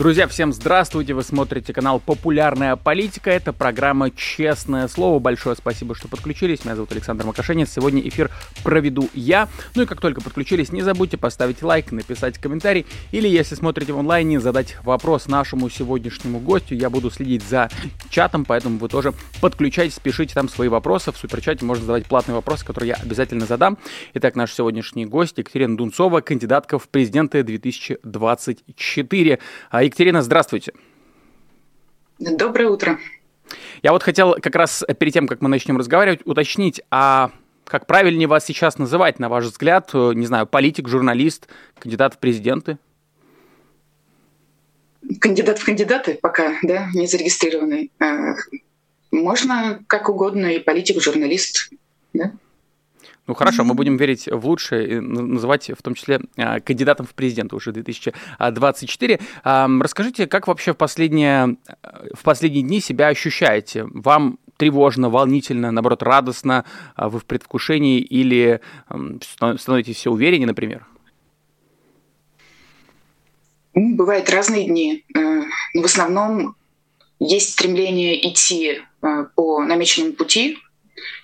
Друзья, всем здравствуйте! Вы смотрите канал «Популярная политика». Это программа «Честное слово». Большое спасибо, что подключились. Меня зовут Александр Макашенец. Сегодня эфир проведу я. Ну и как только подключились, не забудьте поставить лайк, написать комментарий. Или, если смотрите в онлайне, задать вопрос нашему сегодняшнему гостю. Я буду следить за чатом, поэтому вы тоже подключайтесь, пишите там свои вопросы. В суперчате можно задавать платные вопросы, которые я обязательно задам. Итак, наш сегодняшний гость Екатерина Дунцова, кандидатка в президенты 2024. А, Екатерина, здравствуйте. Доброе утро. Я вот хотел как раз перед тем, как мы начнем разговаривать, уточнить, а как правильнее вас сейчас называть, на ваш взгляд, не знаю, политик, журналист, кандидат в президенты? Кандидат в кандидаты пока, да, не зарегистрированный. А, можно как угодно, и политик, и журналист, да. Ну хорошо, мы будем верить в лучшее и называть в том числе а, кандидатом в президенты уже 2024. Расскажите, как вообще в последние, в последние дни себя ощущаете? Вам тревожно, волнительно, наоборот, радостно, а вы в предвкушении или становитесь все увереннее, например? Бывают разные дни. Э, но в основном есть стремление идти э, по намеченному пути,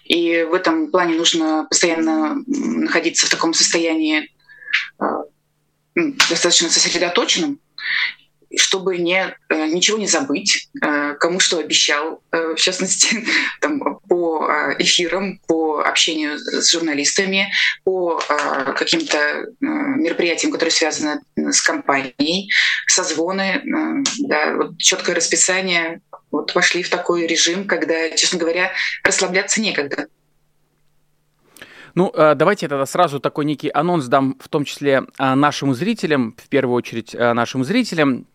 и в этом плане нужно постоянно находиться в таком состоянии а, достаточно сосредоточенным, чтобы не, э, ничего не забыть, э, кому что обещал, э, в частности, там, по эфирам, по общению с журналистами, по каким-то мероприятиям, которые связаны с компанией, созвоны, да, вот четкое расписание. Вот вошли в такой режим, когда, честно говоря, расслабляться некогда. Ну, давайте я тогда сразу такой некий анонс дам, в том числе нашим зрителям, в первую очередь нашим зрителям.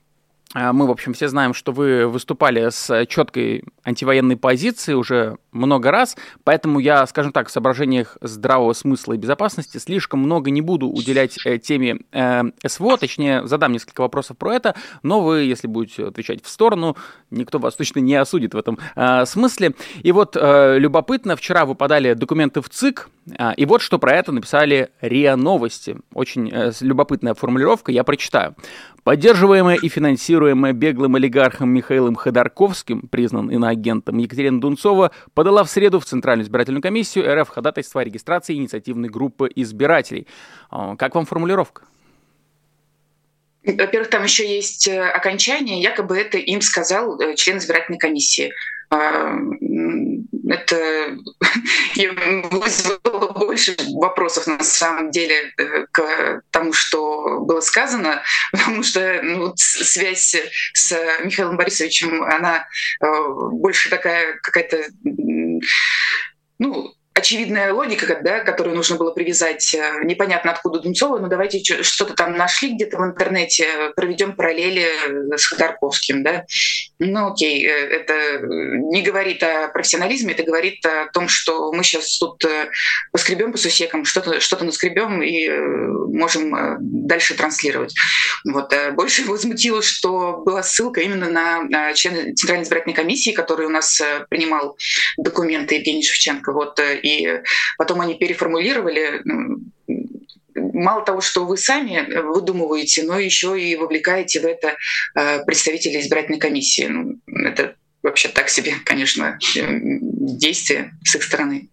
А, мы, в общем, все знаем, что вы выступали с четкой антивоенной позицией уже много раз, поэтому я, скажем так, в соображениях здравого смысла и безопасности слишком много не буду уделять э, теме э, СВО, точнее, задам несколько вопросов про это, но вы, если будете отвечать в сторону, никто вас точно не осудит в этом э, смысле. И вот э, любопытно, вчера выпадали документы в ЦИК, э, и вот что про это написали РИА Новости. Очень э, любопытная формулировка, я прочитаю. Поддерживаемая и финансируемая беглым олигархом Михаилом Ходорковским, признан иноагентом Екатерина Дунцова, подала в среду в Центральную избирательную комиссию РФ ходатайство о регистрации инициативной группы избирателей. А, как вам формулировка? Во-первых, там еще есть э, окончание, якобы это им сказал э, член избирательной комиссии. А, это вызвало больше вопросов на самом деле э, к тому, что было сказано, потому что ну, связь с Михаилом Борисовичем, она э, больше такая какая-то ну, очевидная логика, да, которую нужно было привязать, э, непонятно откуда Дунцова, но давайте что-то там нашли где-то в интернете, проведем параллели э, с Ходорковским. Да? Ну окей, э, это не говорит о профессионализме, это говорит о том, что мы сейчас тут поскребем по сусекам, что-то что наскребем и можем дальше транслировать. Вот. Больше возмутило, что была ссылка именно на члена Центральной избирательной комиссии, который у нас принимал документы Евгений Шевченко. Вот. И потом они переформулировали мало того, что вы сами выдумываете, но еще и вовлекаете в это э, представителей избирательной комиссии. Ну, это вообще так себе, конечно, действие с их стороны.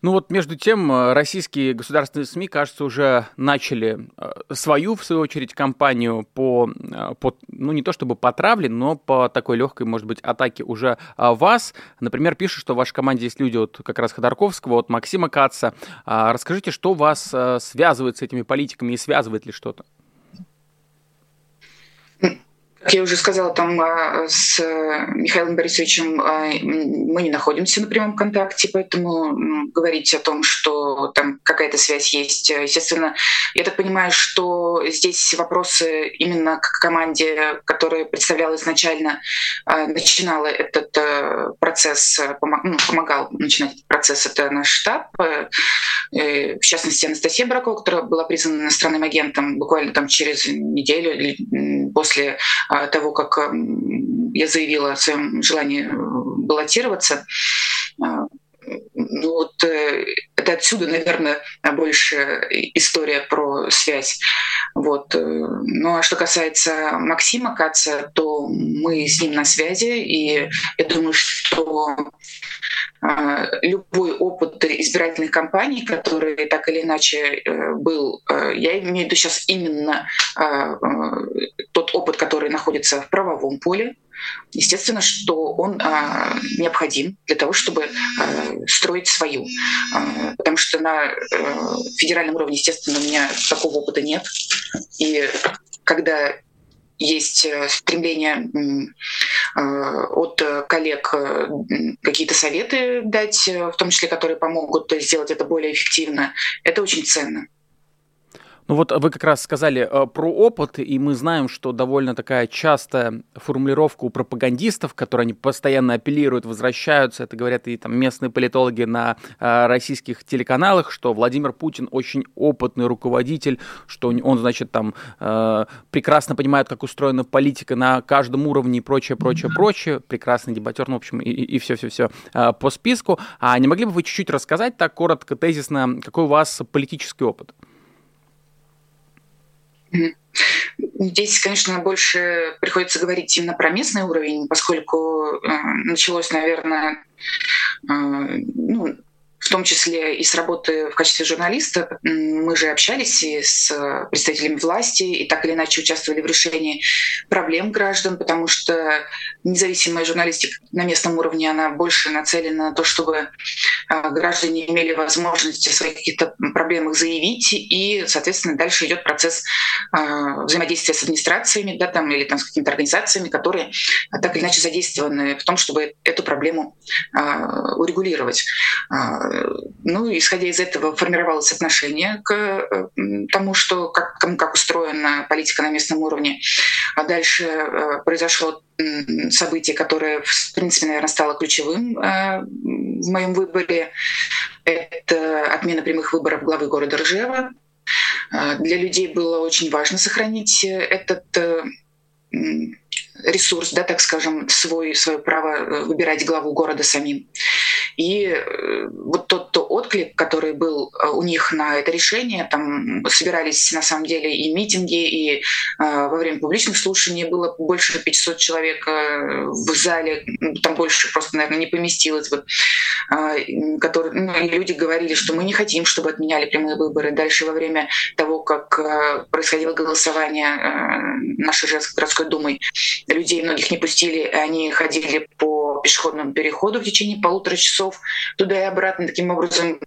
Ну вот между тем э, российские государственные СМИ, кажется, уже начали э, свою, в свою очередь, кампанию по, э, по ну не то чтобы по травле, но по такой легкой, может быть, атаке уже вас. Например, пишут, что в вашей команде есть люди вот как раз Ходорковского, вот Максима Каца. А расскажите, что вас связывает с этими политиками и связывает ли что-то? Как я уже сказала, там а, с Михаилом Борисовичем а, мы не находимся на прямом контакте, поэтому говорить о том, что там какая-то связь есть, естественно, я так понимаю, что здесь вопросы именно к команде, которая представляла изначально, а, начинала этот процесс, ну, помогал начинать этот процесс, это наш штаб, э, в частности, Анастасия Бракова, которая была признана иностранным агентом буквально там через неделю после того, как я заявила о своем желании баллотироваться, ну вот э, это отсюда, наверное, больше история про связь. Вот. Э, ну а что касается Максима Каца, то мы с ним на связи, и я думаю, что а, любой опыт избирательных кампаний, который так или иначе э, был, я имею в виду сейчас именно тот опыт, который находится в правовом поле, естественно, что он а, необходим для того, чтобы а, строить свою. А, потому что на а, федеральном уровне, естественно, у меня такого опыта нет. И когда есть э, стремление от коллег какие-то советы дать, в том числе, которые помогут сделать это более эффективно, это очень ценно. Ну вот вы как раз сказали э, про опыт, и мы знаем, что довольно такая частая формулировка у пропагандистов, которые они постоянно апеллируют, возвращаются, это говорят и там местные политологи на э, российских телеканалах, что Владимир Путин очень опытный руководитель, что он, значит, там э, прекрасно понимает, как устроена политика на каждом уровне и прочее, прочее, прочее, прекрасный дебатер, ну, в общем, и все-все-все э, по списку. А не могли бы вы чуть-чуть рассказать так коротко, тезисно, какой у вас политический опыт? Здесь, конечно, больше приходится говорить именно про местный уровень, поскольку э, началось, наверное, э, ну, в том числе и с работы в качестве журналиста. Мы же общались и с представителями власти, и так или иначе участвовали в решении проблем граждан, потому что независимая журналистика на местном уровне, она больше нацелена на то, чтобы а, граждане имели возможность о своих каких-то проблемах заявить, и, соответственно, дальше идет процесс а, взаимодействия с администрациями, да, там, или там, с какими-то организациями, которые так или иначе задействованы в том, чтобы эту проблему а, урегулировать ну, исходя из этого, формировалось отношение к э, тому, что как, как устроена политика на местном уровне. А дальше э, произошло событие, которое, в принципе, наверное, стало ключевым э, в моем выборе. Это отмена прямых выборов главы города Ржева. Для людей было очень важно сохранить этот ресурс, да, так скажем, свой, свое право выбирать главу города самим. И э, вот тот то отклик, который был э, у них на это решение, там собирались на самом деле и митинги, и э, во время публичных слушаний было больше 500 человек в зале, там больше просто, наверное, не поместилось. Вот, которые, ну, и люди говорили, что мы не хотим, чтобы отменяли прямые выборы. Дальше во время того, как происходило голосование нашей городской думой, людей многих не пустили, они ходили по пешеходному переходу в течение полутора часов, туда и обратно, таким образом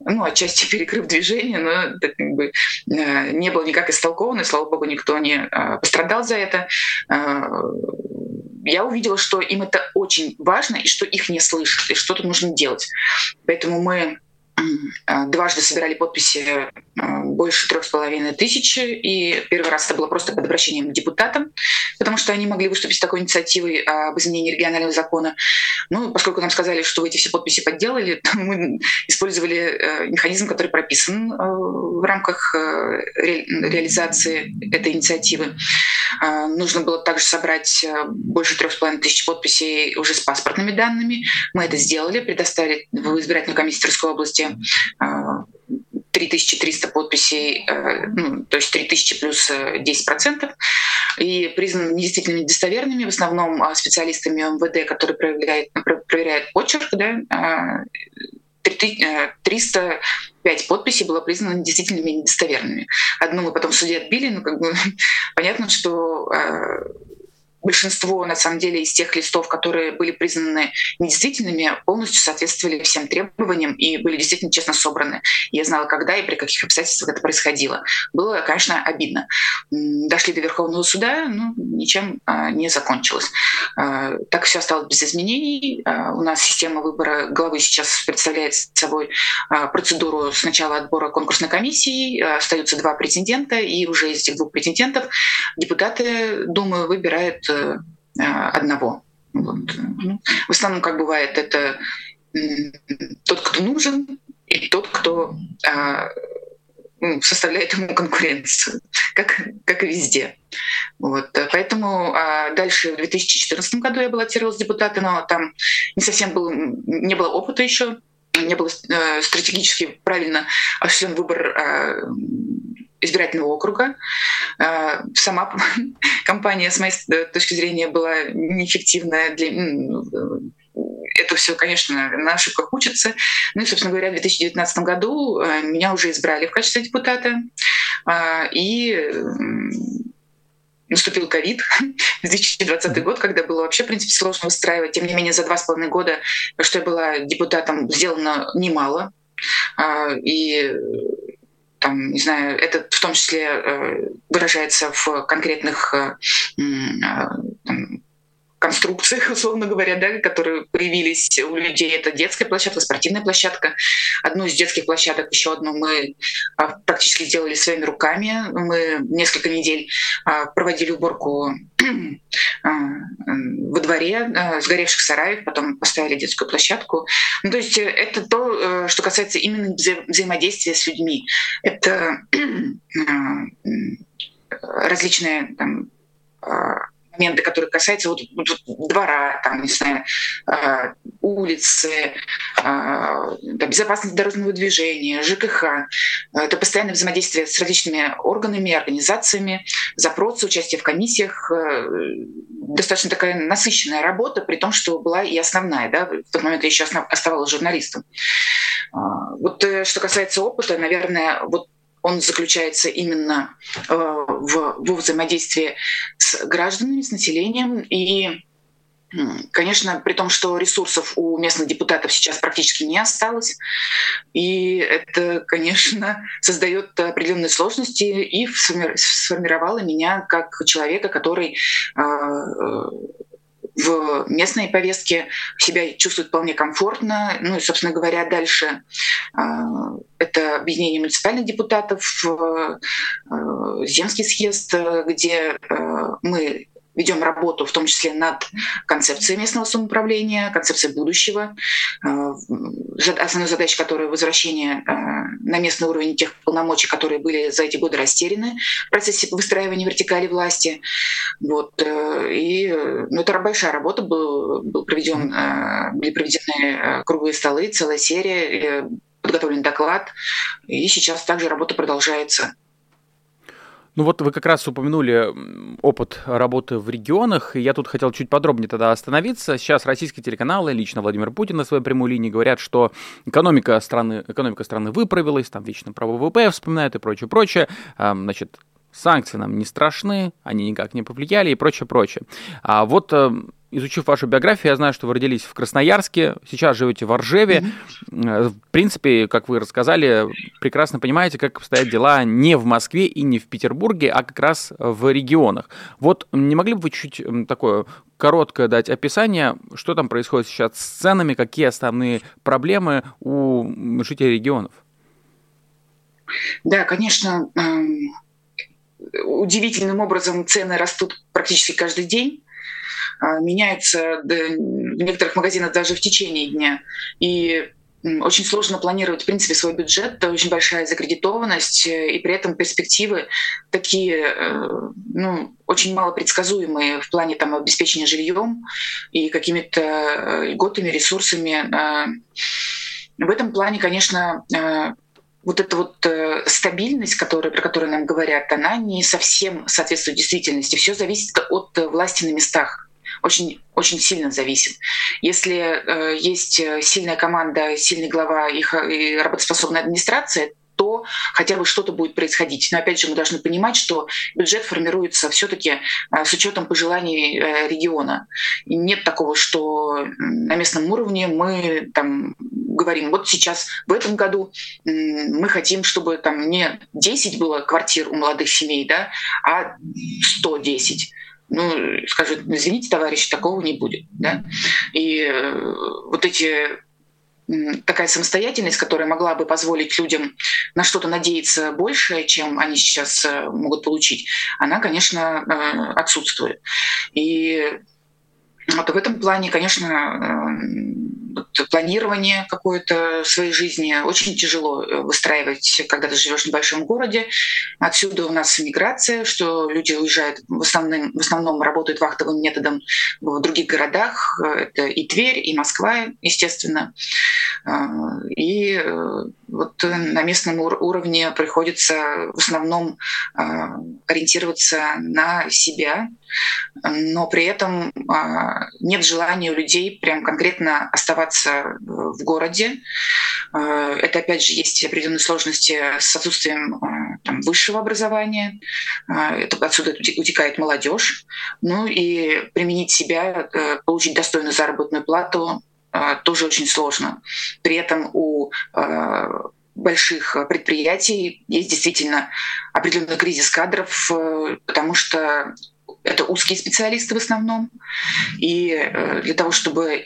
ну, отчасти перекрыв движение, но это как бы э, не было никак истолковано, слава богу, никто не э, пострадал за это. Э, я увидела, что им это очень важно, и что их не слышат, и что тут нужно делать. Поэтому мы дважды собирали подписи больше трех с половиной тысяч, и первый раз это было просто под обращением к депутатам, потому что они могли выступить с такой инициативой об изменении регионального закона. Ну, поскольку нам сказали, что вы эти все подписи подделали, мы использовали э, механизм, который прописан э, в рамках э, реализации этой инициативы. А, нужно было также собрать больше трех с половиной тысяч подписей уже с паспортными данными. Мы это сделали, предоставили в избирательную комиссию Тверской области 3300 а, подписей, э, ну, то есть 3000 плюс 10%, э, и признаны недействительными недостоверными, в основном а, специалистами МВД, которые проверяют, проверяют почерк, да, 305 а, подписей было признано недействительными недостоверными. Одну мы потом в суде отбили, но как бы понятно, что большинство, на самом деле, из тех листов, которые были признаны недействительными, полностью соответствовали всем требованиям и были действительно честно собраны. Я знала, когда и при каких обстоятельствах это происходило. Было, конечно, обидно. Дошли до Верховного суда, но ничем а, не закончилось. А, так все осталось без изменений. А, у нас система выбора главы сейчас представляет собой процедуру сначала отбора конкурсной комиссии, остаются два претендента, и уже из этих двух претендентов депутаты, думаю, выбирают одного. Вот. Ну, в основном, как бывает, это тот, кто нужен, и тот, кто а, составляет ему конкуренцию, как, как и везде. Вот. Поэтому а дальше в 2014 году я баллотировалась в депутаты, но там не совсем был, не было опыта еще, не было э, стратегически правильно осуществлен выбор э, избирательного округа. Э, сама компания, с моей точки зрения, была неэффективная для это все, конечно, на ошибках учатся. Ну и, собственно говоря, в 2019 году меня уже избрали в качестве депутата. И наступил ковид, 2020 год, когда было вообще, в принципе, сложно выстраивать. Тем не менее, за два с половиной года, что я была депутатом, сделано немало. А, и там, не знаю, это в том числе э, выражается в конкретных э, а, там, конструкциях, условно говоря, да, которые появились у людей. Это детская площадка, спортивная площадка. Одну из детских площадок, еще одну мы а, практически сделали своими руками. Мы несколько недель а, проводили уборку а, во дворе сгоревших сараев, потом поставили детскую площадку. Ну, то есть э, это то, э, что касается именно вза взаимодействия с людьми. Это различные там, моменты, которые касаются вот, вот, двора, там, не знаю, э, улицы, э, безопасности дорожного движения, ЖКХ. Это постоянное взаимодействие с различными органами, организациями, запросы, участие в комиссиях. Э, достаточно такая насыщенная работа, при том, что была и основная. Да? В тот момент я еще оставалась журналистом. Вот что касается опыта, наверное, вот он заключается именно э, в, в взаимодействии с гражданами, с населением. И, конечно, при том, что ресурсов у местных депутатов сейчас практически не осталось. И это, конечно, создает определенные сложности и сформировало меня как человека, который э, в местной повестке себя чувствуют вполне комфортно. Ну и, собственно говоря, дальше а, это объединение муниципальных депутатов, э, Земский съезд, где э, мы ведем работу, в том числе над концепцией местного самоуправления, концепцией будущего. Э, основной задачей которой возвращение э, на местный уровень тех полномочий, которые были за эти годы растеряны в процессе выстраивания вертикали власти. Вот. Э, и ну, это большая работа, был, был проведен, были проведены круглые столы, целая серия, подготовлен доклад, и сейчас также работа продолжается. Ну вот вы как раз упомянули опыт работы в регионах, и я тут хотел чуть подробнее тогда остановиться. Сейчас российские телеканалы, лично Владимир Путин на своей прямой линии говорят, что экономика страны, экономика страны выправилась, там вечно про ВВП вспоминают и прочее, прочее. Значит, санкции нам не страшны, они никак не повлияли и прочее, прочее. А вот изучив вашу биографию, я знаю, что вы родились в Красноярске, сейчас живете в Оржеве. Mm-hmm. В принципе, как вы рассказали, прекрасно понимаете, как обстоят дела не в Москве и не в Петербурге, а как раз в регионах. Вот не могли бы вы чуть такое короткое дать описание, что там происходит сейчас с ценами, какие основные проблемы у жителей регионов? Да, конечно, эм, удивительным образом цены растут практически каждый день. А, меняется в некоторых магазинах даже в течение дня. И очень сложно планировать, в принципе, свой бюджет, это очень большая закредитованность, э, и при этом перспективы такие, э, ну, очень мало предсказуемые в плане там, обеспечения жильем и какими-то э, льготами, ресурсами. В этом плане, конечно, вот эта вот стабильность, которая, про которую нам говорят, она не совсем соответствует действительности. Все зависит от власти на местах очень, очень сильно зависит. Если э, есть э, сильная команда, сильный глава и, и работоспособная администрация, хотя бы что-то будет происходить. Но опять же, мы должны понимать, что бюджет формируется все-таки э, с учетом пожеланий э, региона. И нет такого, что на местном уровне мы там говорим, вот сейчас в этом году мы хотим, чтобы там не 10 было квартир у молодых семей, да, а 110 ну, скажут, извините, товарищи, такого не будет. Да? И э, вот эти такая самостоятельность, которая могла бы позволить людям на что-то надеяться больше, чем они сейчас э, могут получить, она, конечно, э, отсутствует. И вот в этом плане, конечно, планирование какое-то своей жизни очень тяжело э, выстраивать, когда ты живешь в небольшом городе. Отсюда у нас миграция, что люди уезжают в основном, в основном работают вахтовым методом в других городах. Это и Тверь, и Москва, естественно. И вот на местном уровне приходится в основном ориентироваться на себя, но при этом а, нет желания у людей прям конкретно оставаться в городе. А, это, опять же, есть определенные сложности с отсутствием там, высшего образования. Это отсюда утекает молодежь. Ну и применить себя, э, получить достойную заработную плату тоже очень сложно. При этом у больших предприятий есть действительно определенный кризис кадров, э, потому что это узкие специалисты в основном. И э, для того, чтобы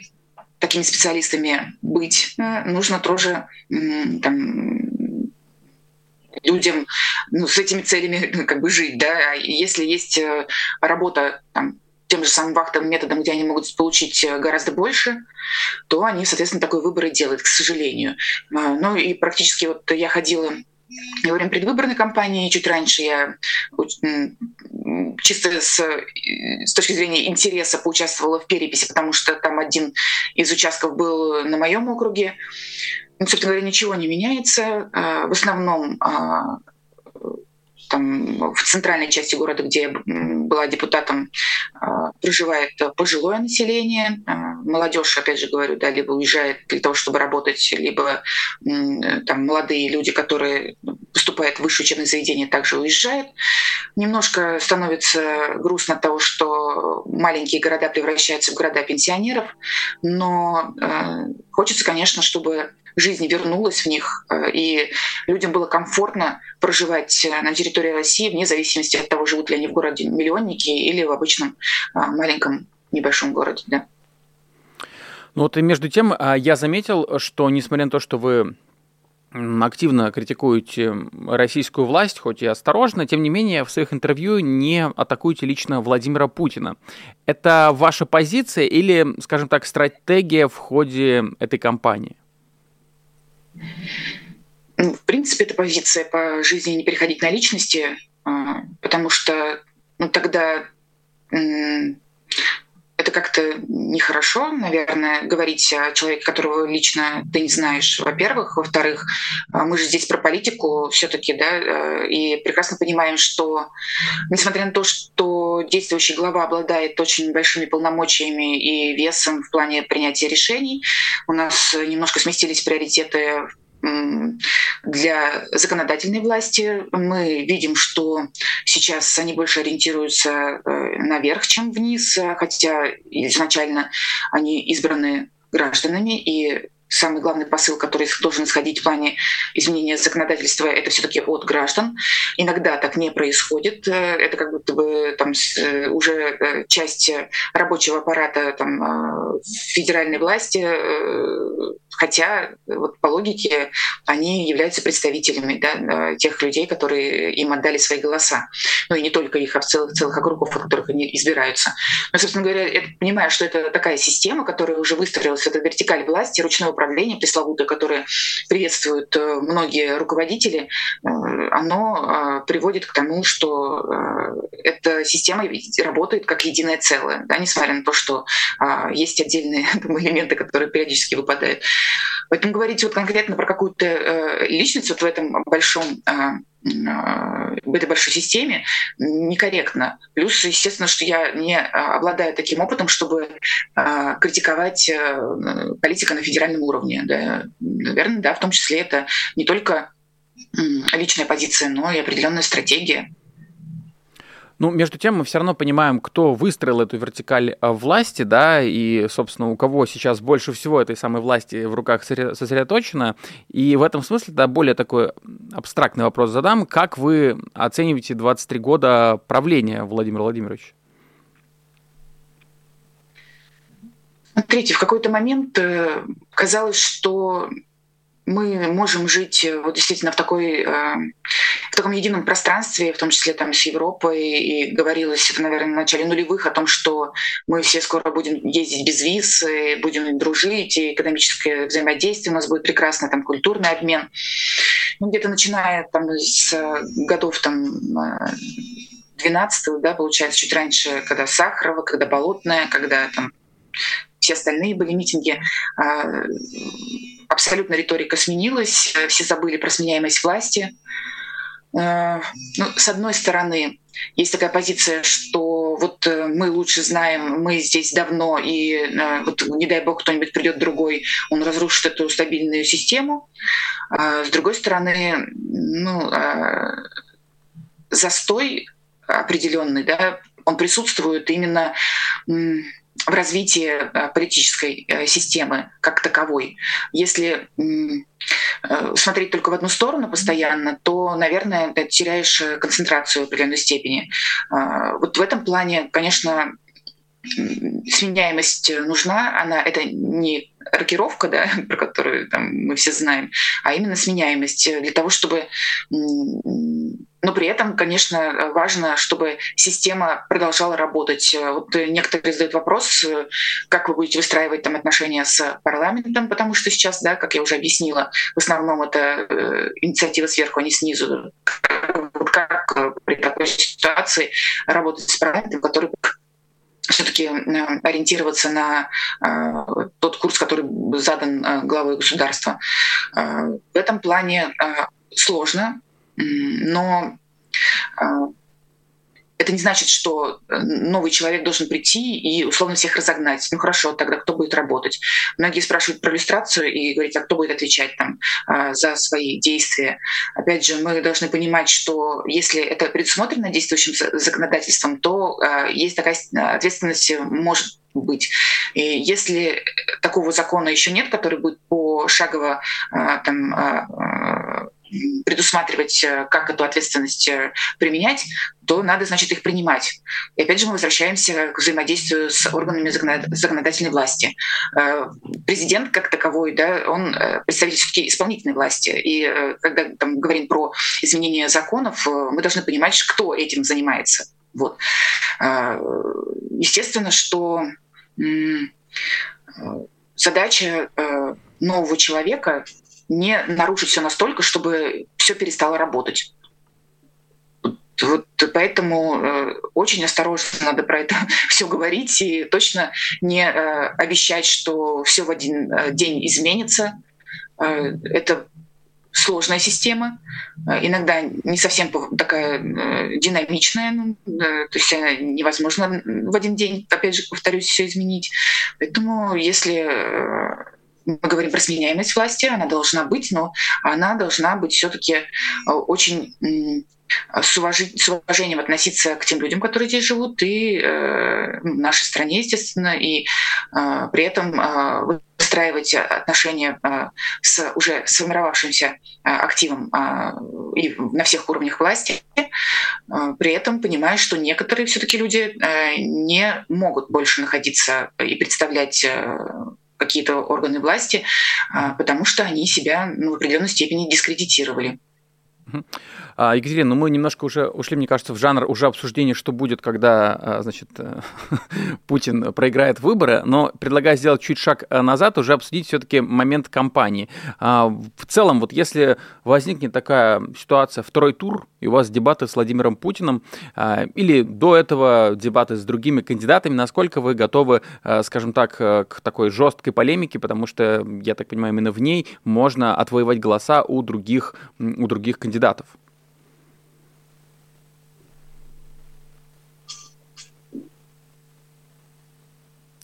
такими специалистами быть, э, нужно тоже там, людям ну, с этими целями как бы жить. Да? А если есть работа там, тем же самым вахтовым методом, где они могут получить гораздо больше, то они, соответственно, такой выбор и делают, к сожалению. А, ну и практически вот я ходила во время предвыборной кампании, чуть раньше я чисто с, с точки зрения интереса поучаствовала в переписи, потому что там один из участков был на моем округе. Ну, собственно говоря, ничего не меняется. А, в основном а, там, в центральной части города, где я была депутатом, а, проживает пожилое население. А, молодежь, опять же говорю, да, либо уезжает для того, чтобы работать, либо там молодые люди, которые поступают в высшее учебное заведение, также уезжают. Немножко становится грустно от того, что маленькие города превращаются в города пенсионеров, но э, хочется, конечно, чтобы жизнь вернулась в них, э, и людям было комфортно проживать э, на территории России вне зависимости от того, живут ли они в городе миллионники или в обычном э, маленьком небольшом городе. Да. Ну вот и между тем я заметил, что несмотря на то, что вы активно критикуете российскую власть, хоть и осторожно, тем не менее в своих интервью не атакуете лично Владимира Путина. Это ваша позиция или, скажем так, стратегия в ходе этой кампании? Ну, в принципе, это позиция по жизни не переходить на личности, а, потому что ну, тогда это как-то нехорошо, наверное, говорить о человеке, которого лично ты не знаешь, во-первых. Во-вторых, а, мы же здесь про политику все таки да, э, и прекрасно понимаем, что, несмотря на то, что действующий глава обладает очень большими полномочиями и весом в плане принятия решений, у нас немножко сместились приоритеты для законодательной власти. Мы видим, что сейчас они больше ориентируются э, наверх, чем вниз, хотя изначально они избраны гражданами, и самый главный посыл, который должен исходить в плане изменения законодательства, это все-таки от граждан. Иногда так не происходит. Э, это как будто бы там э, уже часть рабочего аппарата там, федеральной власти Хотя вот по логике они являются представителями да, тех людей, которые им отдали свои голоса. Ну и не только их, а в целых, целых округов, в которых они избираются. Но, собственно говоря, это, понимая, что это такая система, которая уже выстроилась, это вертикаль власти, ручное управление пресловутое, которое приветствуют э, многие руководители, э, оно э, приводит к тому, что эта система работает как единое целое, да, несмотря на то, что есть отдельные элементы, которые периодически выпадают. Поэтому говорить вот конкретно про какую-то э, личность вот в этом большом э, э, в этой большой системе некорректно. Плюс, естественно, что я не обладаю таким опытом, чтобы критиковать политика на федеральном уровне. Да. Наверное, да, в том числе это не только личная позиция, но и определенная стратегия. Ну, между тем, мы все равно понимаем, кто выстроил эту вертикаль э, власти, да, и, собственно, у кого сейчас больше всего этой самой власти в руках сосредоточено. И в этом смысле, да, более такой абстрактный вопрос задам. Как вы оцениваете 23 года правления Владимира Владимировича? Смотрите, в какой-то момент э, казалось, что мы можем жить э, вот действительно в такой в таком едином пространстве, в том числе там с Европой, и говорилось это, наверное, в начале нулевых о том, что мы все скоро будем ездить без виз, и будем дружить, и экономическое взаимодействие у нас будет прекрасно, там культурный обмен. Ну, где-то начиная там с годов там 12 да, получается, чуть раньше, когда Сахарова, когда Болотная, когда там все остальные были митинги, а, абсолютно риторика сменилась, все забыли про сменяемость власти. А, ну, с одной стороны, есть такая позиция, что вот э, мы лучше знаем, мы здесь давно, и э, вот не дай бог кто-нибудь придет другой, он разрушит эту стабильную систему. А, с другой стороны, ну, застой определенный, да, он присутствует именно в развитии э, политической э, системы как таковой. Если э, смотреть только в одну сторону постоянно, то, наверное, ты теряешь концентрацию в определенной степени. А, вот в этом плане, конечно, сменяемость нужна, она это не рокировка, да, про которую там, мы все знаем, а именно сменяемость для того, чтобы но при этом, конечно, важно, чтобы система продолжала работать. Вот некоторые задают вопрос, как вы будете выстраивать там отношения с парламентом, потому что сейчас, да, как я уже объяснила, в основном это э, инициатива сверху, а не снизу. Как при такой ситуации работать с парламентом, который все-таки э, ориентироваться на э, тот курс, который задан э, главой государства. В этом плане сложно, но это не значит, что э, новый человек должен прийти и условно всех разогнать. Ну хорошо, тогда кто будет работать? Многие спрашивают про иллюстрацию и говорят, а кто будет отвечать там а, за свои действия? Опять же, мы должны понимать, что если это предусмотрено действующим законодательством, то а, есть такая ответственность может быть. И если такого закона еще нет, который будет пошагово а, там, предусматривать, э, как эту ответственность э, применять, то надо, значит, их принимать. И опять же мы возвращаемся к взаимодействию с органами законодательной власти. Э, президент как таковой, да, он представитель все-таки исполнительной власти. И когда там, говорим про изменение законов, мы должны понимать, кто этим занимается. Вот. Естественно, что задача нового человека не нарушить все настолько, чтобы все перестало работать. Вот поэтому э, очень осторожно надо про это все говорить и точно не э, обещать, что все в один э, день изменится. Э, это сложная система, э, иногда не совсем такая э, динамичная, ну, то есть невозможно в один день, опять же, повторюсь, все изменить. Поэтому если мы говорим про сменяемость власти, она должна быть, но она должна быть все-таки э, очень с, уважи, с уважением относиться к тем людям, которые здесь живут, и э, нашей стране, естественно, и э, при этом э, выстраивать отношения э, с уже сформировавшимся э, активом э, и на всех уровнях власти, э, при этом понимая, что некоторые все-таки люди э, не могут больше находиться и представлять э, какие-то органы власти, а, потому что они себя ну, в определенной степени дискредитировали. А, Екатерина, ну мы немножко уже ушли, мне кажется, в жанр уже обсуждения, что будет, когда, а, значит, Путин проиграет выборы, но предлагаю сделать чуть шаг назад, уже обсудить все-таки момент кампании. В целом, вот если возникнет такая ситуация, второй тур, и у вас дебаты с Владимиром Путиным, или до этого дебаты с другими кандидатами, насколько вы готовы, э, скажем так, к такой жесткой полемике, потому что, я так понимаю, именно в ней можно отвоевать голоса у других, у других кандидатов?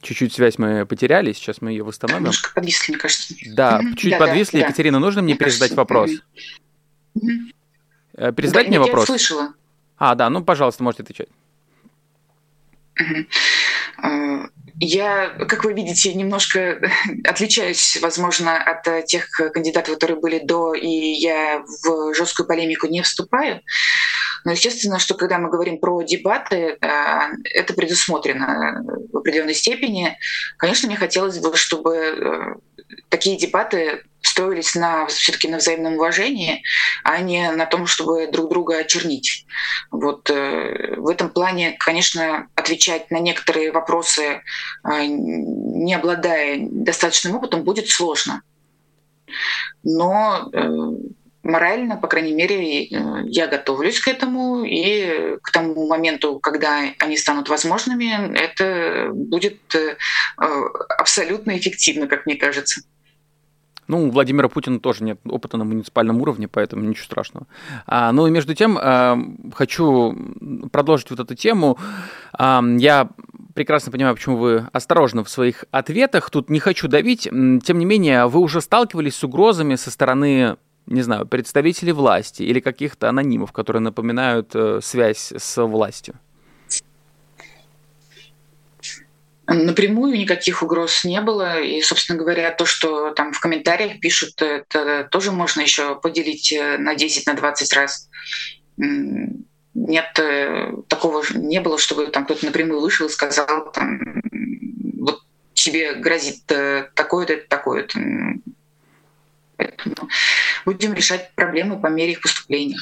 Чуть-чуть связь мы потеряли, сейчас мы ее восстановим. Немножко подвисли, мне кажется. Да, чуть да, подвисли. Да, Екатерина, да. нужно мне, кажется, вопрос? Угу. Пересдать да, мне вопрос? Я слышала. А, да, ну, пожалуйста, можете отвечать. Угу. Я, как вы видите, немножко отличаюсь, возможно, от тех кандидатов, которые были до, и я в жесткую полемику не вступаю. Но естественно, что когда мы говорим про дебаты, э, это предусмотрено в определенной степени. Конечно, мне хотелось бы, чтобы э, такие дебаты строились на все-таки на взаимном уважении, а не на том, чтобы друг друга очернить. Вот э, в этом плане, конечно, отвечать на некоторые вопросы, э, не обладая достаточным опытом, будет сложно. Но э, морально, по крайней мере, я готовлюсь к этому, и к тому моменту, когда они станут возможными, это будет абсолютно эффективно, как мне кажется. Ну, у Владимира Путина тоже нет опыта на муниципальном уровне, поэтому ничего страшного. А, ну и между тем, а, хочу продолжить вот эту тему. А, я прекрасно понимаю, почему вы осторожны в своих ответах. Тут не хочу давить. Тем не менее, вы уже сталкивались с угрозами со стороны не знаю, представителей власти или каких-то анонимов, которые напоминают э, связь с властью? Напрямую никаких угроз не было. И, собственно говоря, то, что там в комментариях пишут, это тоже можно еще поделить э, на 10, на 20 раз. Нет, э, такого не было, чтобы там кто-то напрямую вышел и сказал, там, вот тебе грозит э, такое-то, такое-то. Поэтому будем решать проблемы по мере их поступления.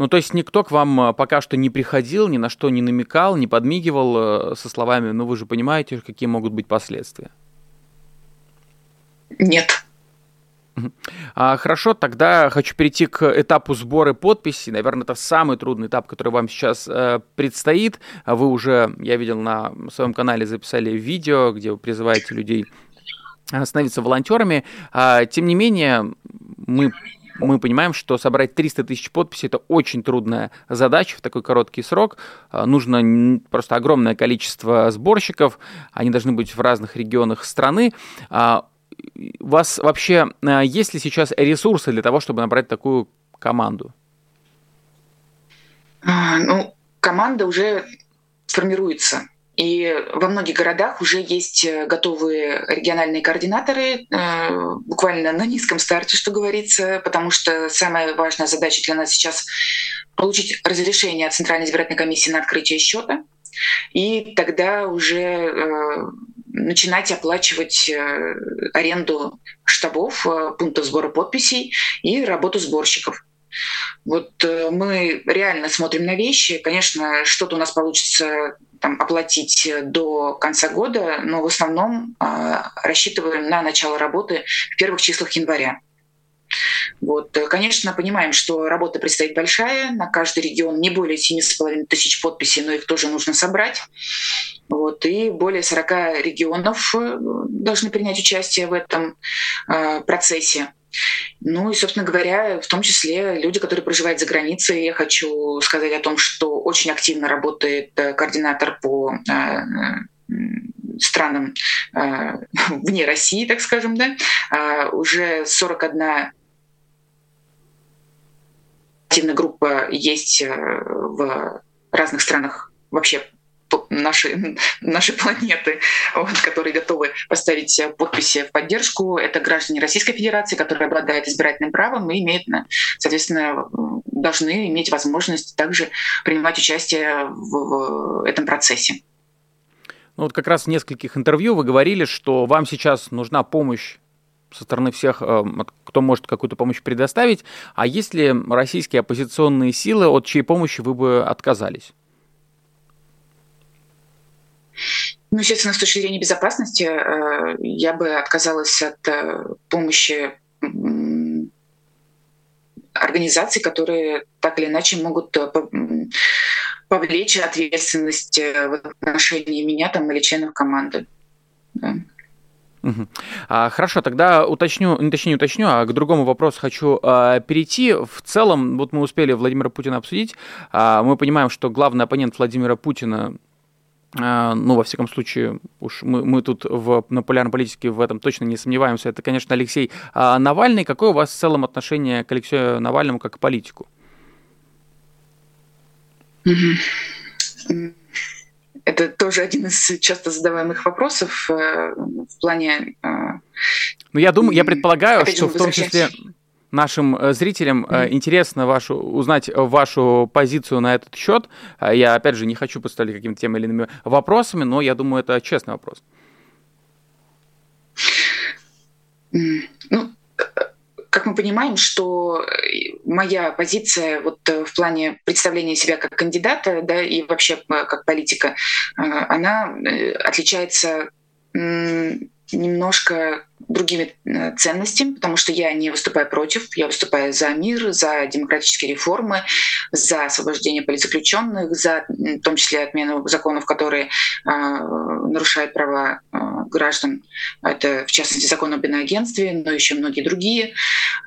Ну, то есть никто к вам а, пока что не приходил, ни на что не намекал, не подмигивал э, со словами, ну вы же понимаете, какие могут быть последствия? Нет. А, хорошо, тогда хочу перейти к этапу сбора подписей. Наверное, это самый трудный этап, который вам сейчас э, предстоит. Вы уже, я видел, на своем канале записали видео, где вы призываете людей становиться волонтерами. А, тем не менее, мы мы понимаем, что собрать 300 тысяч подписей – это очень трудная задача в такой короткий срок. А, нужно просто огромное количество сборщиков, они должны быть в разных регионах страны. А, у вас вообще а, есть ли сейчас ресурсы для того, чтобы набрать такую команду? Ну, команда уже формируется. И во многих городах уже есть э, готовые региональные координаторы, э, буквально на низком старте, что говорится, потому что самая важная задача для нас сейчас получить разрешение от Центральной избирательной комиссии на открытие счета, и тогда уже э, начинать оплачивать аренду штабов, пунктов сбора подписей и работу сборщиков. Вот мы реально смотрим на вещи. Конечно, что-то у нас получится там, оплатить до конца года, но в основном э, рассчитываем на начало работы в первых числах января. Вот. Конечно, понимаем, что работа предстоит большая, на каждый регион не более 7,5 тысяч подписей, но их тоже нужно собрать. Вот. И более 40 регионов э, должны принять участие в этом э, процессе. Ну и, собственно говоря, в том числе люди, которые проживают за границей. Я хочу сказать о том, что очень активно работает э, координатор по э, э, странам вне России, так скажем, да, уже 41 активная группа есть в разных странах вообще нашей, нашей планеты, вот, которые готовы поставить подписи в поддержку. Это граждане Российской Федерации, которые обладают избирательным правом и имеют, соответственно, должны иметь возможность также принимать участие в, в этом процессе. Ну вот как раз в нескольких интервью вы говорили, что вам сейчас нужна помощь со стороны всех, э, кто может какую-то помощь предоставить. А есть ли российские оппозиционные силы, от чьей помощи вы бы отказались? Ну, естественно, с точки зрения безопасности э, я бы отказалась от э, помощи организаций, которые так или иначе могут э, повлечь ответственность в отношении меня там, или членов команды. Да. А, хорошо, тогда уточню, не точнее уточню, а к другому вопросу хочу а, перейти. В целом, вот мы успели Владимира Путина обсудить. А, мы понимаем, что главный оппонент Владимира Путина ну, во всяком случае, уж мы, мы тут в, на полярной политике в этом точно не сомневаемся, это, конечно, Алексей а Навальный. Какое у вас в целом отношение к Алексею Навальному как к политику? Это тоже один из часто задаваемых вопросов э, в плане... Э, ну, я думаю, я предполагаю, что в том числе нашим э, зрителям mm-hmm. интересно вашу, узнать вашу позицию на этот счет. Я, опять же, не хочу поставить какими-то тем или иными вопросами, но я думаю, это честный вопрос. Ну, как мы понимаем, что моя позиция вот в плане представления себя как кандидата, да, и вообще как политика, она отличается немножко другими э, ценностями, потому что я не выступаю против, я выступаю за мир, за демократические реформы, за освобождение политзаключенных, за в том числе отмену законов, которые э, нарушают права э, граждан. Это, в частности, закон об иноагентстве, но еще многие другие.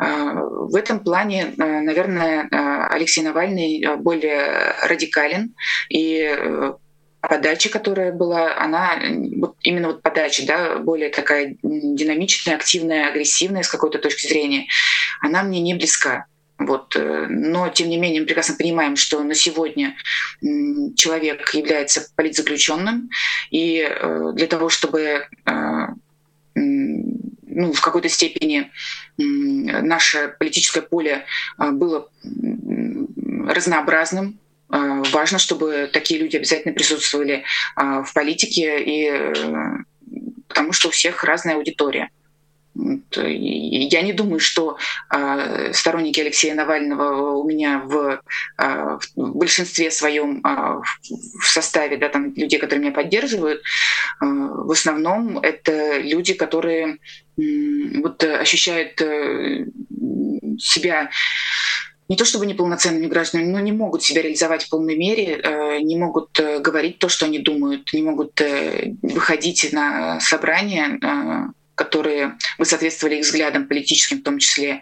Э, в этом плане, э, наверное, э, Алексей Навальный более радикален и подача, которая была, она вот именно вот подача, да, более такая динамичная, активная, агрессивная с какой-то точки зрения, она мне не близка. Вот. Э, но, тем не менее, мы прекрасно понимаем, что на сегодня человек является политзаключенным, и э, для того, чтобы э, ну, в какой-то степени наше политическое поле было разнообразным, важно, чтобы такие люди обязательно присутствовали а, в политике, и, э, потому что у всех разная аудитория. Я не думаю, что э, сторонники Алексея Навального у меня в, э, в большинстве своем э, в составе да, там, людей, которые меня поддерживают. Э, в основном это люди, которые э, вот, ощущают э, себя не то чтобы неполноценными гражданами, но не могут себя реализовать в полной мере, э, не могут э, говорить то, что они думают, не могут э, выходить на собрания, которые бы соответствовали их взглядам политическим в том числе,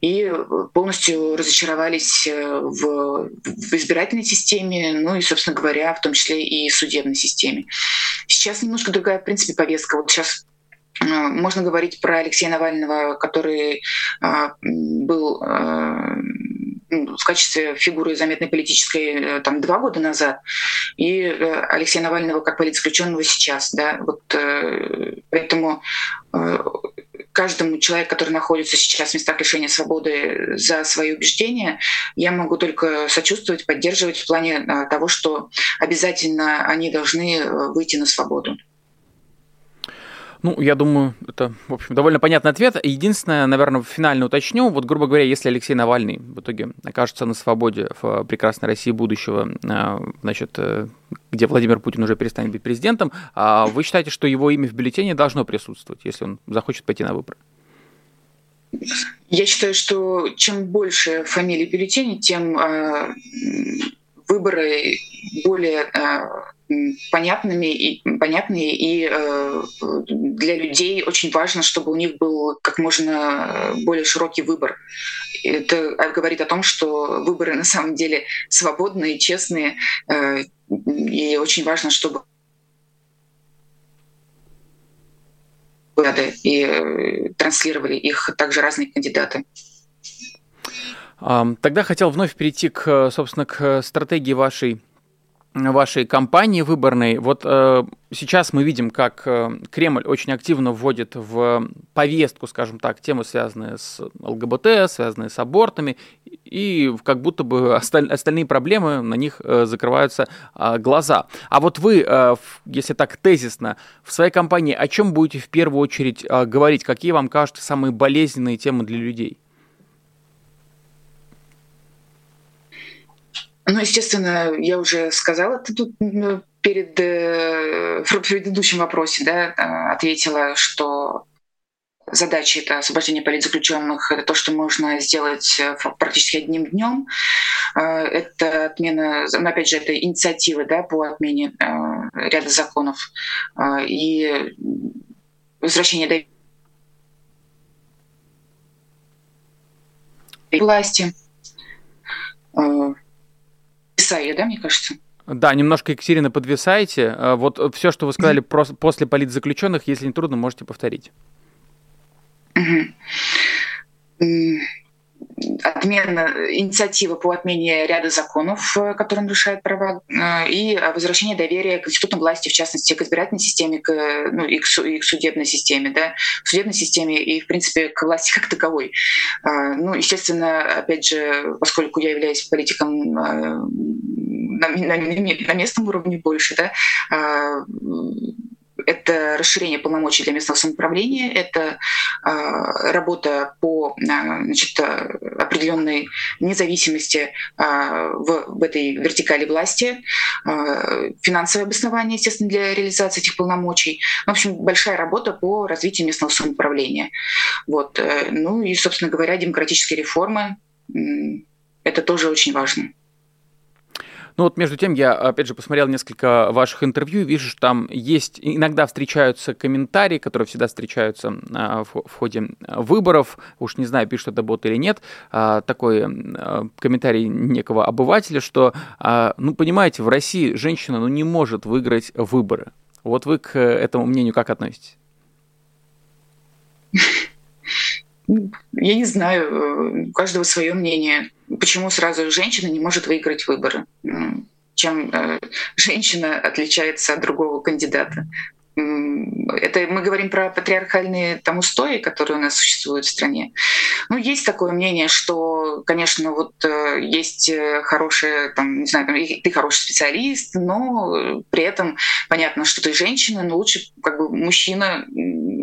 и полностью разочаровались в, в избирательной системе, ну и, собственно говоря, в том числе и судебной системе. Сейчас немножко другая, в принципе, повестка. Вот сейчас можно говорить про Алексея Навального, который был в качестве фигуры заметной политической э, там два года назад, и э, Алексея Навального как политзаключенного сейчас, да, вот э, поэтому каждому человеку, который находится сейчас в местах лишения свободы за свои убеждения, я могу только сочувствовать, поддерживать в плане того, что обязательно они должны выйти на свободу. Ну, я думаю, это, в общем, довольно понятный ответ. Единственное, наверное, финально уточню. Вот, грубо говоря, если Алексей Навальный в итоге окажется на свободе в прекрасной России будущего, а, значит, э, где Владимир Путин уже перестанет быть президентом, а вы считаете, что его имя в бюллетене должно присутствовать, если он захочет пойти на выборы? Я считаю, что чем больше фамилий в бюллетене, тем э, выборы более э, понятными и понятные и э, для людей очень важно, чтобы у них был как можно более широкий выбор. Это говорит о том, что выборы на самом деле свободные, честные, э, и очень важно, чтобы и э, транслировали их также разные кандидаты. Тогда хотел вновь перейти к, собственно, к стратегии вашей вашей кампании выборной. Вот э, сейчас мы видим, как э, Кремль очень активно вводит в повестку, скажем так, темы, связанные с ЛГБТ, связанные с абортами, и как будто бы осталь, остальные проблемы на них э, закрываются э, глаза. А вот вы, э, если так тезисно, в своей кампании о чем будете в первую очередь э, говорить? Какие вам кажутся самые болезненные темы для людей? Ну, естественно, я уже сказала это тут ну, перед э, в предыдущем вопросе, да, э, ответила, что задача это освобождение политзаключенных, это то, что можно сделать э, практически одним днем. Это отмена, ну, опять же, это инициативы да, по отмене ряда законов и возвращение доверия власти подвисаю, да, мне кажется? Да, немножко, Екатерина, подвисаете. А вот все, что вы сказали mm-hmm. после политзаключенных, если не трудно, можете повторить. Mm-hmm отмена, инициатива по отмене ряда законов, э, которые нарушают права, э, и возвращение доверия к институтам власти, в частности, к избирательной системе к, ну, и, к, и к судебной системе, да, к судебной системе и, в принципе, к власти как таковой. Ну, естественно, опять же, поскольку я являюсь политиком э, на, на, на местном уровне больше, да, а, это расширение полномочий для местного самоуправления, это работа по значит, определенной независимости в, в этой вертикали власти, финансовое обоснование, естественно, для реализации этих полномочий. В общем, большая работа по развитию местного самоуправления. Вот. Ну и, собственно говоря, демократические реформы — это тоже очень важно. Ну вот между тем я, опять же, посмотрел несколько ваших интервью вижу, что там есть, иногда встречаются комментарии, которые всегда встречаются а, в, в ходе выборов, уж не знаю, пишут это бот или нет, а, такой а, комментарий некого обывателя, что, ну понимаете, в России женщина ну, не может выиграть выборы. Вот вы к этому мнению как относитесь? Я не знаю, у каждого свое мнение почему сразу женщина не может выиграть выборы? Чем э, женщина отличается от другого кандидата? Это мы говорим про патриархальные там устои, которые у нас существуют в стране. Ну, есть такое мнение, что, конечно, вот э, есть э, хорошие, там, не знаю, ты хороший специалист, но при этом понятно, что ты женщина, но лучше как бы мужчина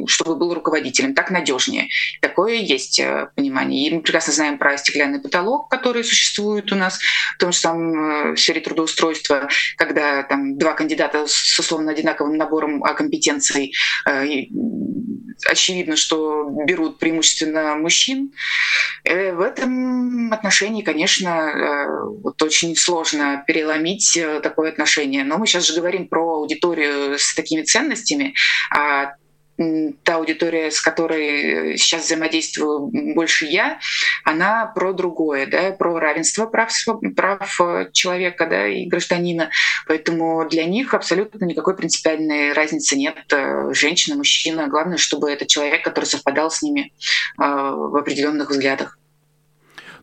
чтобы был руководителем, так надежнее. Такое есть э, понимание. И мы прекрасно знаем про стеклянный потолок, который существует у нас в том же самом э, сфере трудоустройства, когда там два кандидата с условно одинаковым набором а, компетенций э, очевидно, что берут преимущественно мужчин. В этом отношении, конечно, вот очень сложно переломить такое отношение. Но мы сейчас же говорим про аудиторию с такими ценностями, а та аудитория, с которой э, сейчас взаимодействую больше я, она про другое, да, про равенство прав, прав э, человека да, и гражданина. Поэтому для них абсолютно никакой принципиальной разницы нет. Э, женщина, мужчина. Главное, чтобы это человек, который совпадал с ними в определенных взглядах.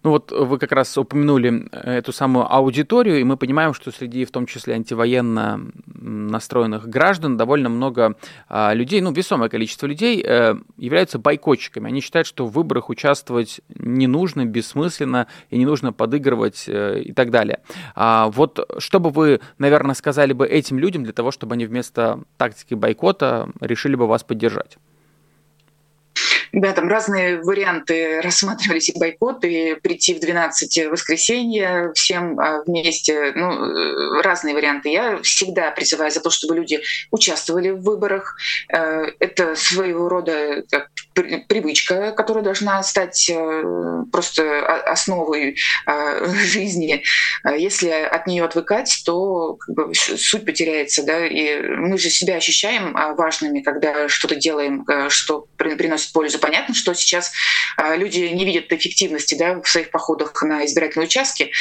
Ну вот вы как раз упомянули э, эту самую аудиторию, и мы понимаем, что среди в том числе антивоенно настроенных граждан довольно много а, людей, ну весомое количество людей э, являются бойкотчиками. Они считают, что в выборах участвовать не нужно, бессмысленно, и не нужно подыгрывать э, и так далее. А вот что бы вы, наверное, сказали бы этим людям для того, чтобы они вместо тактики бойкота решили бы вас поддержать? Да, там разные варианты рассматривались и бойкот, и прийти в 12 воскресенья всем а, вместе. Ну, э, разные варианты. Я всегда призываю за то, чтобы люди участвовали в выборах. Э, это своего рода как привычка, которая должна стать э, просто основой жизни. Если от нее отвыкать, то как бы, суть потеряется. Да? И мы же себя ощущаем важными, когда что-то делаем, что приносит пользу понятно, что сейчас люди не видят эффективности да, в своих походах на избирательные участки,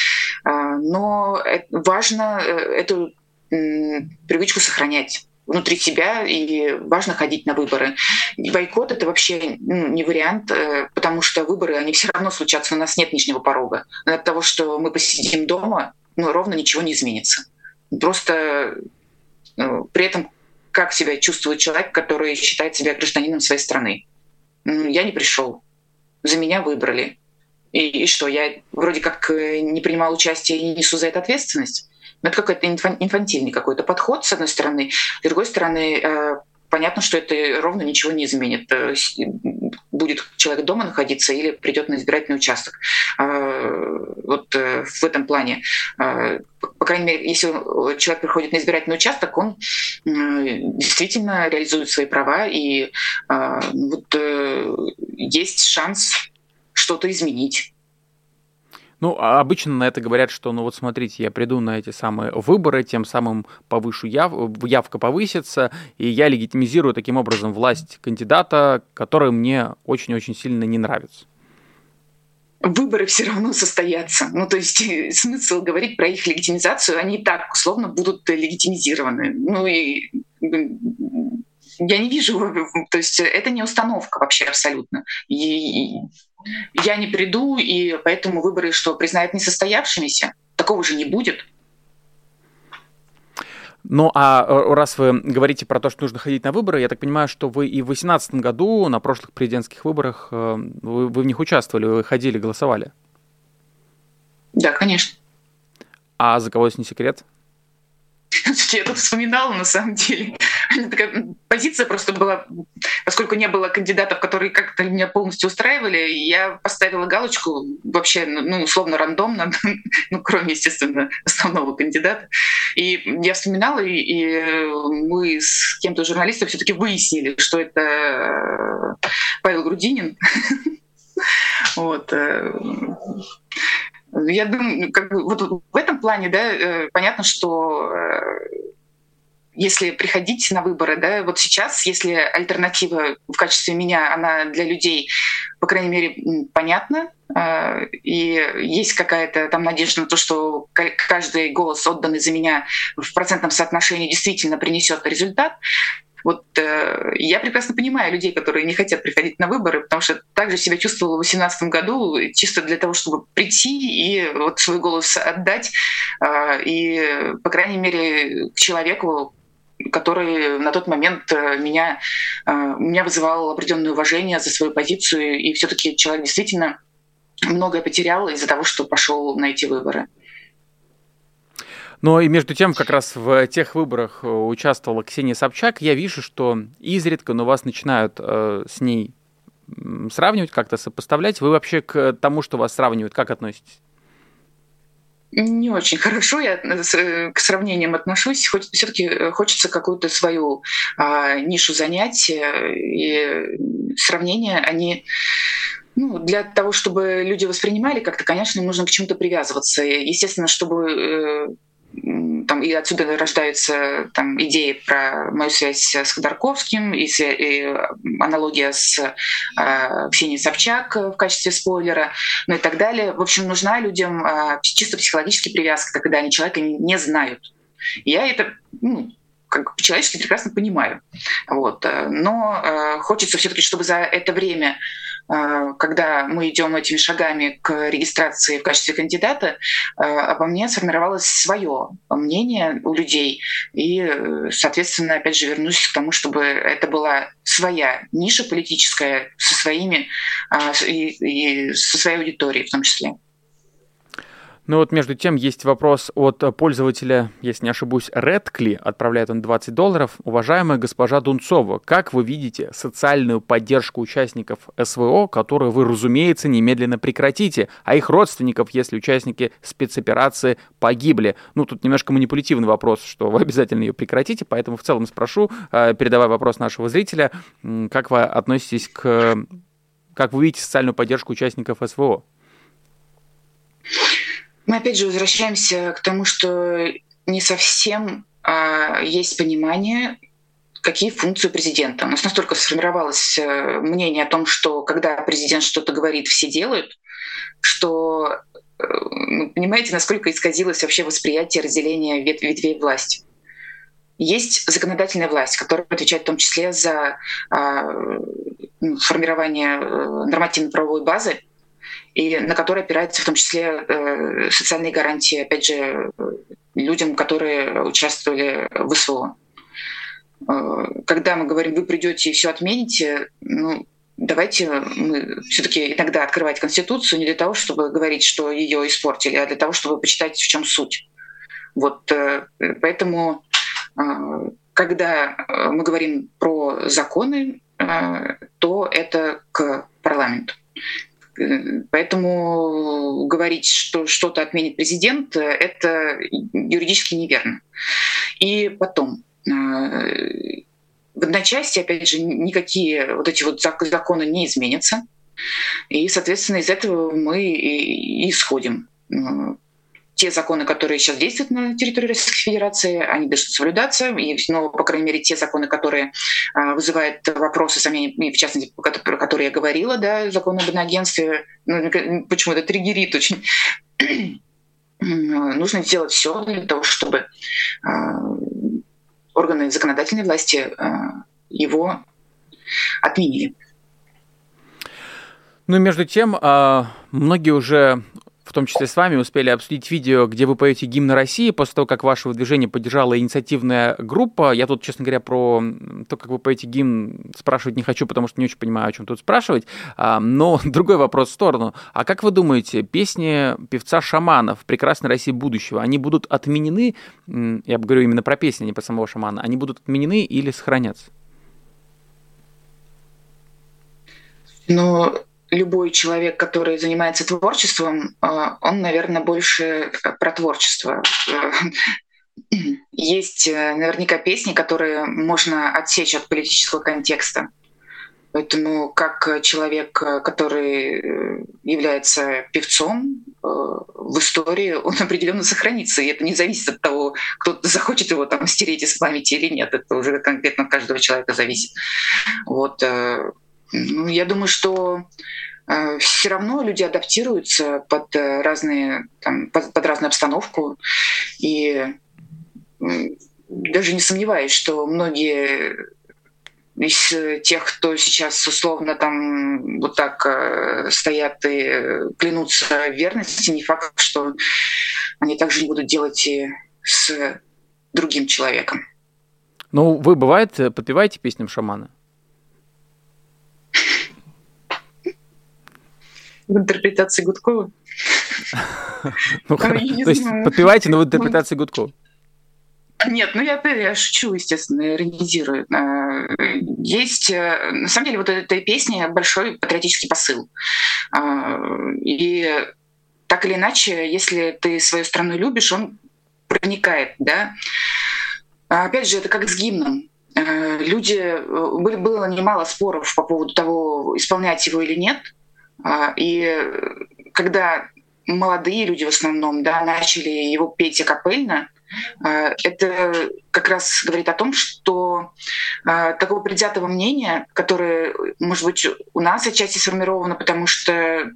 но важно э, эту привычку сохранять внутри себя, и важно ходить на выборы. Бойкот — это вообще ну, не вариант, э, потому что выборы, они все равно случатся, у нас нет нижнего порога. От того, что мы посидим дома, ну, ровно ничего не изменится. Просто ну, при этом как себя чувствует человек, который считает себя гражданином своей страны я не пришел, за меня выбрали. И, и что, я вроде как э, не принимал участие и не несу за это ответственность? Ну, это какой-то инфантильный какой-то подход, с одной стороны. С другой стороны, э, понятно, что это ровно ничего не изменит. Э, будет человек дома находиться или придет на избирательный участок. Вот в этом плане. По крайней мере, если человек приходит на избирательный участок, он действительно реализует свои права, и вот есть шанс что-то изменить. Ну, а обычно на это говорят, что, ну вот смотрите, я приду на эти самые выборы, тем самым повышу яв, явка повысится, и я легитимизирую таким образом власть кандидата, который мне очень-очень сильно не нравится выборы все равно состоятся. Ну, то есть смысл говорить про их легитимизацию, они и так условно будут легитимизированы. Ну и я не вижу, то есть это не установка вообще абсолютно. И я не приду, и поэтому выборы что, признают несостоявшимися? Такого же не будет. Ну, а э, раз вы говорите про то, что нужно ходить на выборы, я так понимаю, что вы и в 2018 году на прошлых президентских выборах э, вы, вы в них участвовали, вы ходили, голосовали. Да, конечно. А за кого, если не секрет? Я тут вспоминала, на самом деле. Такая позиция просто была, поскольку не было кандидатов, которые как-то меня полностью устраивали, я поставила галочку вообще, ну, ну условно, рандомно, ну, кроме, естественно, основного кандидата. И я вспоминала, и, и мы с кем-то журналистом все таки выяснили, что это Павел Грудинин. Вот. Э, я думаю, как бы, вот в этом плане, да, э, понятно, что э, если приходить на выборы, да, вот сейчас, если альтернатива в качестве меня, она для людей, по крайней мере, понятна, и есть какая-то там надежда на то, что каждый голос, отданный за меня в процентном соотношении, действительно принесет результат, вот э, я прекрасно понимаю людей, которые не хотят приходить на выборы, потому что также себя чувствовала в 2018 году чисто для того, чтобы прийти и вот свой голос отдать, э, и, по крайней мере, к человеку, который на тот момент э, меня, э, меня вызывал определенное уважение за свою позицию, и все-таки человек действительно многое потерял из-за того, что пошел на эти выборы. Но и между тем, как раз в тех выборах э, участвовала Ксения Собчак, я вижу, что изредка, но вас начинают э, с ней сравнивать, как-то сопоставлять. Вы вообще к тому, что вас сравнивают, как относитесь? Не очень хорошо я э, к сравнениям отношусь. Хоть все-таки э, хочется какую-то свою а, нишу занять. И сравнения, они ну, для того, чтобы люди воспринимали как-то, конечно, нужно к чему-то привязываться. Естественно, чтобы там, и отсюда рождаются там, идеи про мою связь с Ходорковским, и, и аналогия с э, Ксенией Собчак в качестве спойлера, ну и так далее. В общем, нужна людям э, чисто психологически привязка, когда они человека не знают. Я это ну, как человечески прекрасно понимаю. Вот. Но э, хочется все-таки, чтобы за это время Э, когда мы идем этими шагами к регистрации в качестве кандидата, э, обо мне сформировалось свое мнение у людей. И, э, соответственно, опять же, вернусь к тому, чтобы это была своя ниша политическая со своими и, и со своей аудиторией в том числе. Ну вот между тем есть вопрос от пользователя, если не ошибусь, Редкли, отправляет он 20 долларов. Уважаемая госпожа Дунцова, как вы видите социальную поддержку участников СВО, которую вы, разумеется, немедленно прекратите, а их родственников, если участники спецоперации погибли? Ну тут немножко манипулятивный вопрос, что вы обязательно ее прекратите, поэтому в целом спрошу, э, передавая вопрос нашего зрителя, как вы относитесь к... Как вы видите социальную поддержку участников СВО? Мы опять же возвращаемся к тому, что не совсем а, есть понимание, какие функции президента. У нас настолько сформировалось э, мнение о том, что когда президент что-то говорит, все делают, что э, ну, понимаете, насколько исказилось вообще восприятие разделения вет- ветвей власти. Есть законодательная власть, которая отвечает в том числе за а, ну, формирование э, нормативно-правовой базы, и на которой опираются в том числе э, социальные гарантии, опять же, людям, которые участвовали в СВО. Э, когда мы говорим, вы придете и все отмените, ну, давайте мы все-таки иногда открывать Конституцию не для того, чтобы говорить, что ее испортили, а для того, чтобы почитать, в чем суть. Вот э, поэтому, когда мы говорим про законы, то это к парламенту. Поэтому говорить, что что-то отменит президент, это юридически неверно. И потом, э, в одночасье, опять же, никакие вот эти вот законы не изменятся. И, соответственно, из этого мы и исходим те законы, которые сейчас действуют на территории Российской Федерации, они должны соблюдаться. И, ну, по крайней мере, те законы, которые а, вызывают вопросы, сомнения, в частности, про которые я говорила, да, закон об агентстве, ну, почему это триггерит очень. Нужно сделать все для того, чтобы а, органы законодательной власти а, его отменили. Ну и между тем, многие уже том числе с вами, успели обсудить видео, где вы поете гимн России после того, как ваше движение поддержала инициативная группа. Я тут, честно говоря, про то, как вы поете гимн, спрашивать не хочу, потому что не очень понимаю, о чем тут спрашивать. А, но другой вопрос в сторону. А как вы думаете, песни певца Шамана в «Прекрасной России будущего», они будут отменены, я говорю именно про песни, а не про самого Шамана, они будут отменены или сохранятся? Ну, любой человек, который занимается творчеством, э, он, наверное, больше э, про творчество. Э, есть наверняка песни, которые можно отсечь от политического контекста. Поэтому как человек, который является певцом в истории, он определенно сохранится. И это не зависит от того, кто захочет его там стереть из памяти или нет. Это уже конкретно от каждого человека зависит. Вот. Ну, я думаю, что э, все равно люди адаптируются под э, разные, там, под, под разную обстановку. И даже не сомневаюсь, что многие из тех, кто сейчас условно там вот так э, стоят и клянутся верности, не факт, что они также не будут делать и с другим человеком. Ну, вы, бывает, подпеваете песням шамана? В интерпретации Гудкова. Ну, то есть подпевайте, но в интерпретации Гудкова. Нет, ну я, я шучу, естественно, иронизирую. А, есть, э, на самом деле, вот этой песни большой патриотический посыл. А, и так или иначе, если ты свою страну любишь, он проникает, да. А опять же, это как с гимном. Люди, э, было немало споров по поводу того, исполнять его или нет. А, и когда молодые люди в основном да, начали его петь акапельно, а, это как раз говорит о том, что а, такого предвзятого мнения, которое, может быть, у нас отчасти сформировано, потому что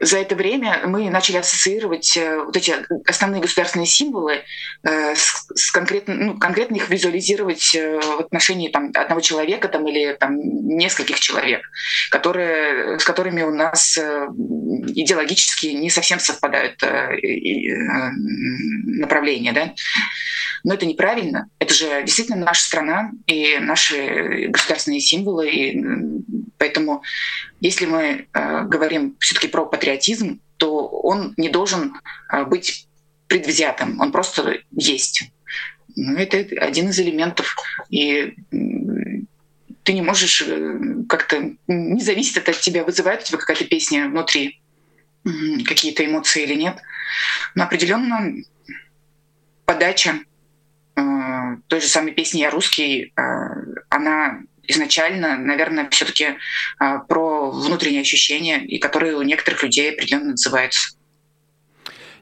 за это время мы начали ассоциировать э, вот эти основные государственные символы э, с, с конкретно, ну, конкретно их визуализировать э, в отношении там, одного человека там, или там, нескольких человек, которые, с которыми у нас идеологически не совсем совпадают направления. Да? Но это неправильно. Это же действительно наша страна и наши государственные символы. И поэтому если мы говорим все-таки про патриотизм, то он не должен а, быть предвзятым, он просто есть. Ну, это один из элементов. И ты не можешь э, как-то... Не зависит это от тебя, вызывает у тебя какая-то песня внутри какие-то эмоции или нет. Но определенно подача э, той же самой песни «Я русский», э, она изначально, наверное, все-таки а, про внутренние ощущения, и которые у некоторых людей определенно называются.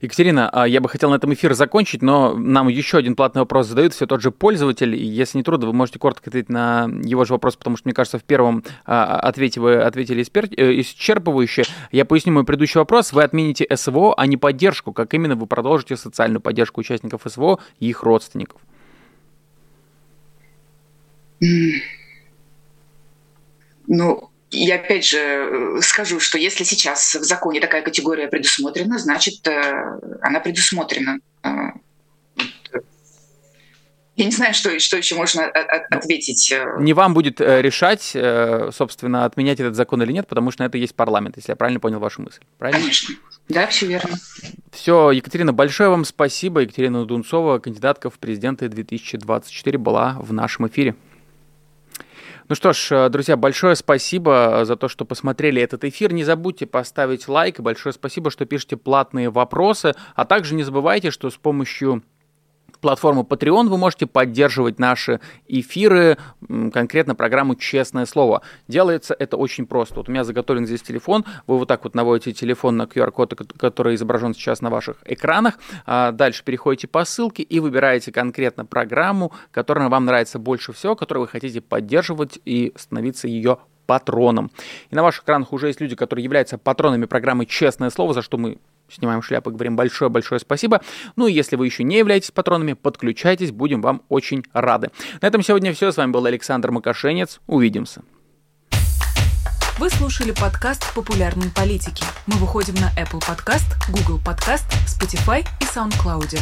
Екатерина, а, я бы хотел на этом эфир закончить, но нам еще один платный вопрос задают все тот же пользователь. И если не трудно, вы можете коротко ответить на его же вопрос, потому что, мне кажется, в первом а, ответе вы ответили э, исчерпывающе. Я поясню мой предыдущий вопрос. Вы отмените СВО, а не поддержку. Как именно вы продолжите социальную поддержку участников СВО и их родственников? Ну, я опять же э, скажу, что если сейчас в законе такая категория предусмотрена, значит, э, она предусмотрена. Э, я не знаю, что, что еще можно ну, ответить. Не вам будет решать, собственно, отменять этот закон или нет, потому что на это есть парламент, если я правильно понял вашу мысль. Правильно? Конечно. Да, все верно. Все, Екатерина, большое вам спасибо. Екатерина Дунцова, кандидатка в президенты 2024, была в нашем эфире. Ну что ж, э, друзья, большое спасибо за то, что посмотрели этот эфир. Не забудьте поставить лайк. Большое спасибо, что пишете платные вопросы. А также не забывайте, что с помощью платформу Patreon вы можете поддерживать наши эфиры, конкретно программу «Честное слово». Делается это очень просто. Вот у меня заготовлен здесь телефон, вы вот так вот наводите телефон на QR-код, который изображен сейчас на ваших экранах, а дальше переходите по ссылке и выбираете конкретно программу, которая вам нравится больше всего, которую вы хотите поддерживать и становиться ее патроном. И на ваших экранах уже есть люди, которые являются патронами программы «Честное слово», за что мы снимаем шляпы, говорим большое-большое спасибо. Ну и если вы еще не являетесь патронами, подключайтесь, будем вам очень рады. На этом сегодня все. С вами был Александр Макашенец. Увидимся. Вы слушали подкаст «Популярные политики». Мы выходим на Apple Podcast, Google Podcast, Spotify и SoundCloud.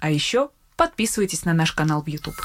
А еще подписывайтесь на наш канал в YouTube.